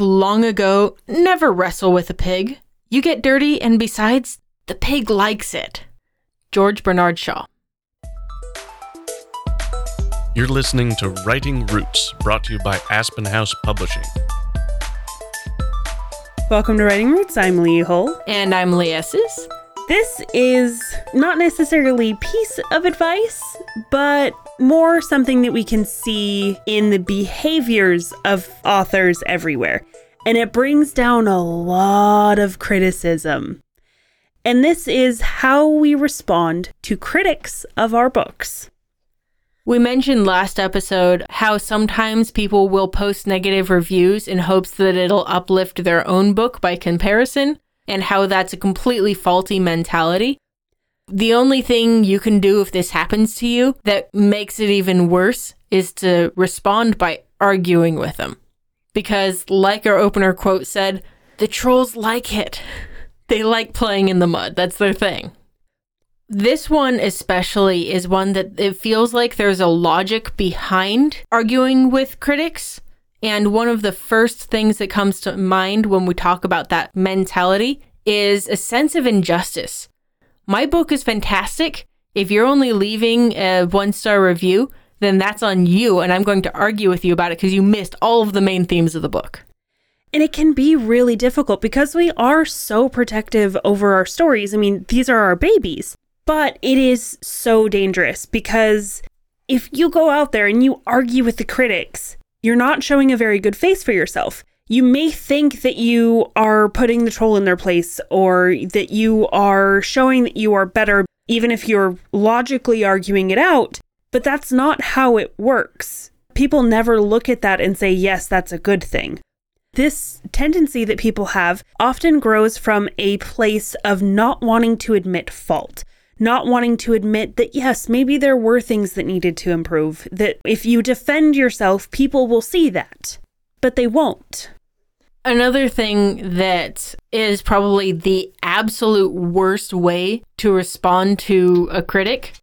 learned long ago never wrestle with a pig. You get dirty, and besides, the pig likes it. George Bernard Shaw. You're listening to Writing Roots, brought to you by Aspen House Publishing. Welcome to Writing Roots. I'm Lee Hull. And I'm Lee Esses. This is not necessarily piece of advice, but more something that we can see in the behaviors of authors everywhere. And it brings down a lot of criticism. And this is how we respond to critics of our books. We mentioned last episode how sometimes people will post negative reviews in hopes that it'll uplift their own book by comparison, and how that's a completely faulty mentality. The only thing you can do if this happens to you that makes it even worse is to respond by arguing with them. Because, like our opener quote said, the trolls like it. They like playing in the mud, that's their thing. This one especially is one that it feels like there's a logic behind arguing with critics. And one of the first things that comes to mind when we talk about that mentality is a sense of injustice. My book is fantastic. If you're only leaving a one star review, then that's on you. And I'm going to argue with you about it because you missed all of the main themes of the book. And it can be really difficult because we are so protective over our stories. I mean, these are our babies. But it is so dangerous because if you go out there and you argue with the critics, you're not showing a very good face for yourself. You may think that you are putting the troll in their place or that you are showing that you are better, even if you're logically arguing it out, but that's not how it works. People never look at that and say, yes, that's a good thing. This tendency that people have often grows from a place of not wanting to admit fault not wanting to admit that, yes, maybe there were things that needed to improve, that if you defend yourself, people will see that, but they won't. Another thing that is probably the absolute worst way to respond to a critic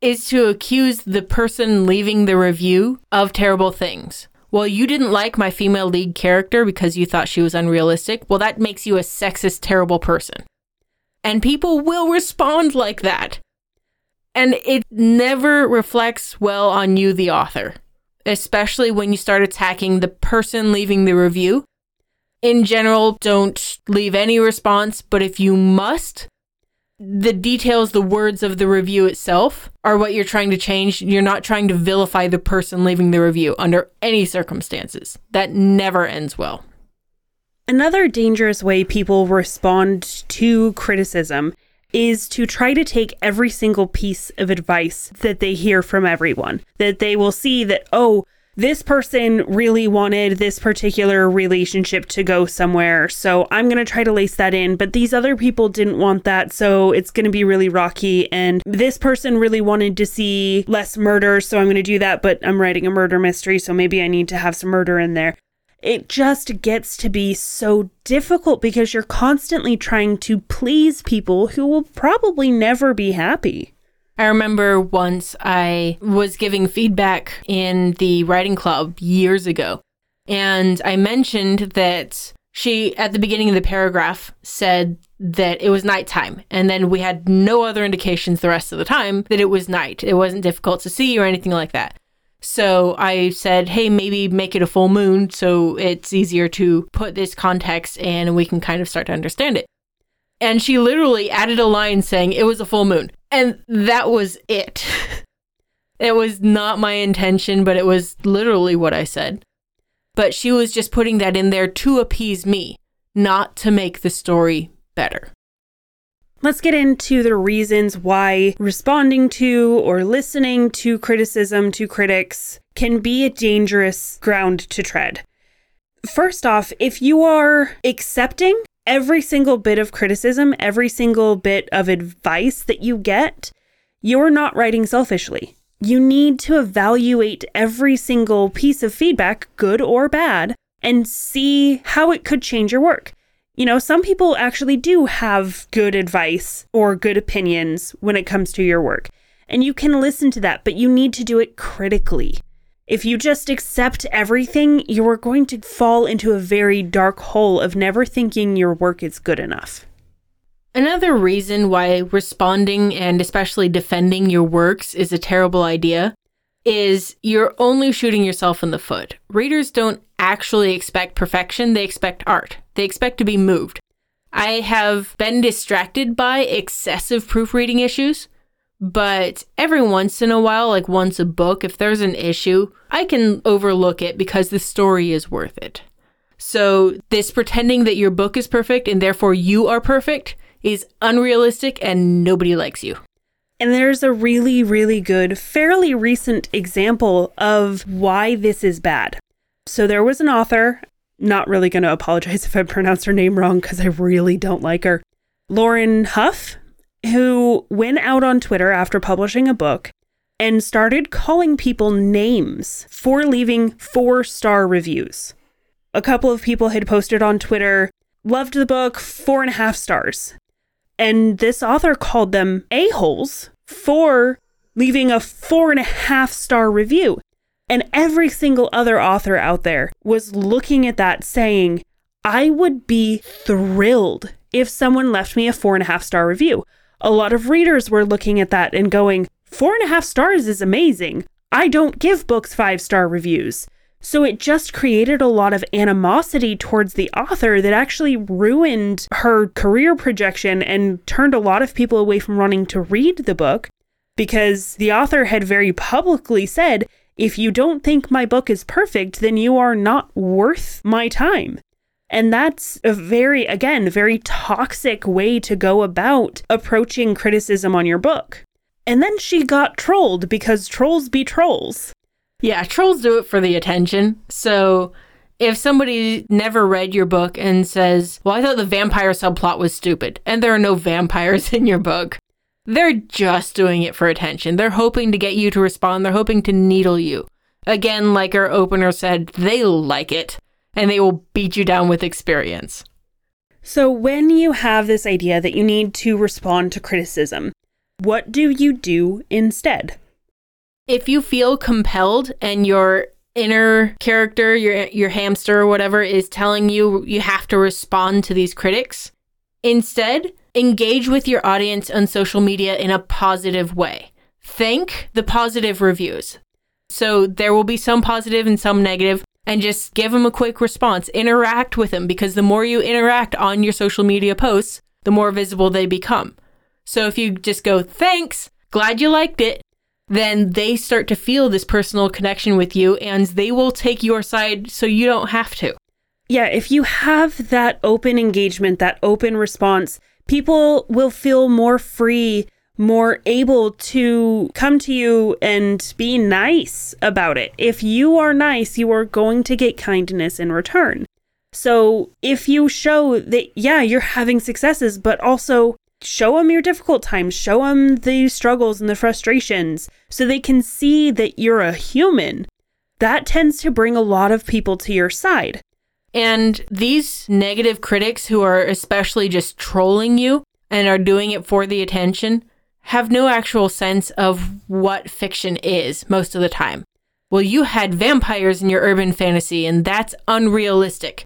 is to accuse the person leaving the review of terrible things. Well, you didn't like my female lead character because you thought she was unrealistic. Well, that makes you a sexist, terrible person. And people will respond like that. And it never reflects well on you, the author, especially when you start attacking the person leaving the review. In general, don't leave any response, but if you must, the details, the words of the review itself are what you're trying to change. You're not trying to vilify the person leaving the review under any circumstances. That never ends well. Another dangerous way people respond to criticism is to try to take every single piece of advice that they hear from everyone. That they will see that, oh, this person really wanted this particular relationship to go somewhere. So I'm going to try to lace that in. But these other people didn't want that. So it's going to be really rocky. And this person really wanted to see less murder. So I'm going to do that. But I'm writing a murder mystery. So maybe I need to have some murder in there it just gets to be so difficult because you're constantly trying to please people who will probably never be happy. I remember once I was giving feedback in the writing club years ago, and I mentioned that she, at the beginning of the paragraph, said that it was nighttime, and then we had no other indications the rest of the time that it was night. It wasn't difficult to see or anything like that. So I said, hey, maybe make it a full moon so it's easier to put this context and we can kind of start to understand it. And she literally added a line saying it was a full moon. And that was it. it was not my intention, but it was literally what I said. But she was just putting that in there to appease me, not to make the story better. Let's get into the reasons why responding to or listening to criticism to critics can be a dangerous ground to tread. First off, if you are accepting every single bit of criticism, every single bit of advice that you get, you're not writing selfishly. You need to evaluate every single piece of feedback, good or bad, and see how it could change your work. You know, some people actually do have good advice or good opinions when it comes to your work. And you can listen to that, but you need to do it critically. If you just accept everything, you are going to fall into a very dark hole of never thinking your work is good enough. Another reason why responding and especially defending your works is a terrible idea is you're only shooting yourself in the foot. Readers don't actually expect perfection, they expect art. They expect to be moved. I have been distracted by excessive proofreading issues, but every once in a while, like once a book, if there's an issue, I can overlook it because the story is worth it. So, this pretending that your book is perfect and therefore you are perfect is unrealistic and nobody likes you. And there's a really, really good, fairly recent example of why this is bad. So there was an author, not really going to apologize if I pronounce her name wrong because I really don't like her, Lauren Hough, who went out on Twitter after publishing a book and started calling people names for leaving four star reviews. A couple of people had posted on Twitter, loved the book, four and a half stars. And this author called them a-holes for leaving a four and a half star review. And every single other author out there was looking at that saying, I would be thrilled if someone left me a four and a half star review. A lot of readers were looking at that and going, four and a half stars is amazing. I don't give books five star reviews. So it just created a lot of animosity towards the author that actually ruined her career projection and turned a lot of people away from wanting to read the book because the author had very publicly said, if you don't think my book is perfect, then you are not worth my time. And that's a very, again, very toxic way to go about approaching criticism on your book. And then she got trolled because trolls be trolls. Yeah, trolls do it for the attention. So if somebody never read your book and says, Well, I thought the vampire subplot was stupid, and there are no vampires in your book, they're just doing it for attention. They're hoping to get you to respond, they're hoping to needle you. Again, like our opener said, they like it, and they will beat you down with experience. So, when you have this idea that you need to respond to criticism, what do you do instead? if you feel compelled and your inner character, your your hamster or whatever is telling you you have to respond to these critics, instead, engage with your audience on social media in a positive way. Thank the positive reviews. So there will be some positive and some negative and just give them a quick response. Interact with them because the more you interact on your social media posts, the more visible they become. So if you just go, thanks, glad you liked it, then they start to feel this personal connection with you and they will take your side so you don't have to. Yeah, if you have that open engagement, that open response, people will feel more free, more able to come to you and be nice about it. If you are nice, you are going to get kindness in return. So if you show that, yeah, you're having successes, but also show them your difficult times, show them the struggles and the frustrations so they can see that you're a human. That tends to bring a lot of people to your side. And these negative critics who are especially just trolling you and are doing it for the attention have no actual sense of what fiction is most of the time. Well, you had vampires in your urban fantasy, and that's unrealistic.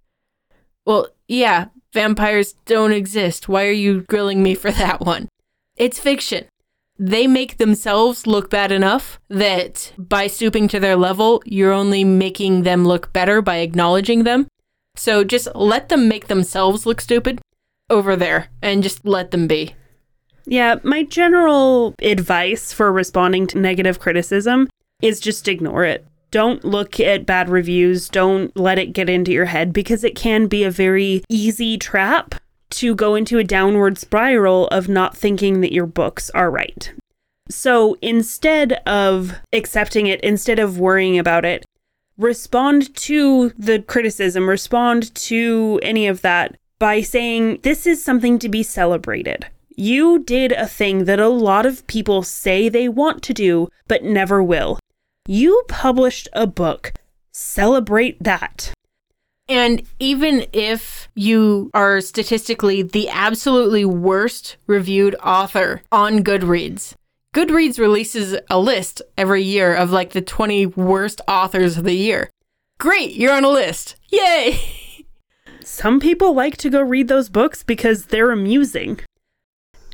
Well, yeah, Vampires don't exist. Why are you grilling me for that one? It's fiction. They make themselves look bad enough that by stooping to their level, you're only making them look better by acknowledging them. So just let them make themselves look stupid over there and just let them be. Yeah, my general advice for responding to negative criticism is just ignore it don't look at bad reviews. Don't let it get into your head because it can be a very easy trap to go into a downward spiral of not thinking that your books are right. So instead of accepting it, instead of worrying about it, respond to the criticism, respond to any of that by saying, This is something to be celebrated. You did a thing that a lot of people say they want to do, but never will. You published a book. Celebrate that. And even if you are statistically the absolutely worst reviewed author on Goodreads, Goodreads releases a list every year of like the 20 worst authors of the year. Great, you're on a list. Yay! Some people like to go read those books because they're amusing.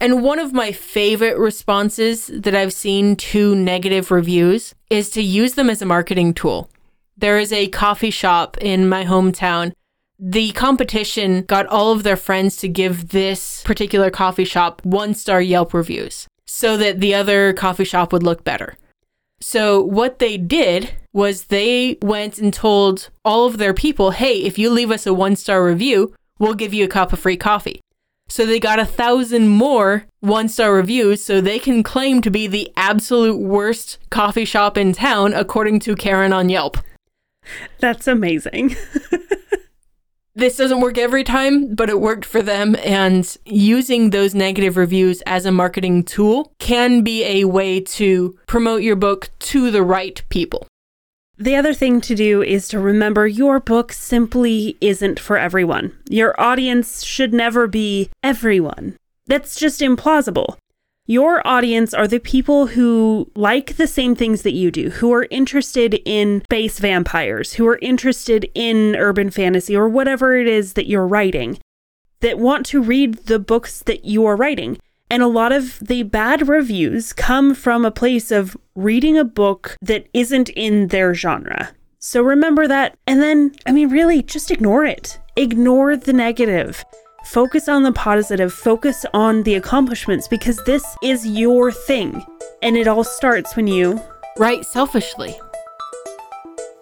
And one of my favorite responses that I've seen to negative reviews is to use them as a marketing tool. There is a coffee shop in my hometown. The competition got all of their friends to give this particular coffee shop one star Yelp reviews so that the other coffee shop would look better. So, what they did was they went and told all of their people, hey, if you leave us a one star review, we'll give you a cup of free coffee. So they got a thousand more one star reviews so they can claim to be the absolute worst coffee shop in town, according to Karen on Yelp. That's amazing. this doesn't work every time, but it worked for them. And using those negative reviews as a marketing tool can be a way to promote your book to the right people. The other thing to do is to remember your book simply isn't for everyone. Your audience should never be everyone. That's just implausible. Your audience are the people who like the same things that you do, who are interested in space vampires, who are interested in urban fantasy or whatever it is that you're writing, that want to read the books that you are writing. And a lot of the bad reviews come from a place of reading a book that isn't in their genre. So remember that. And then, I mean, really, just ignore it. Ignore the negative. Focus on the positive, focus on the accomplishments because this is your thing. And it all starts when you write selfishly.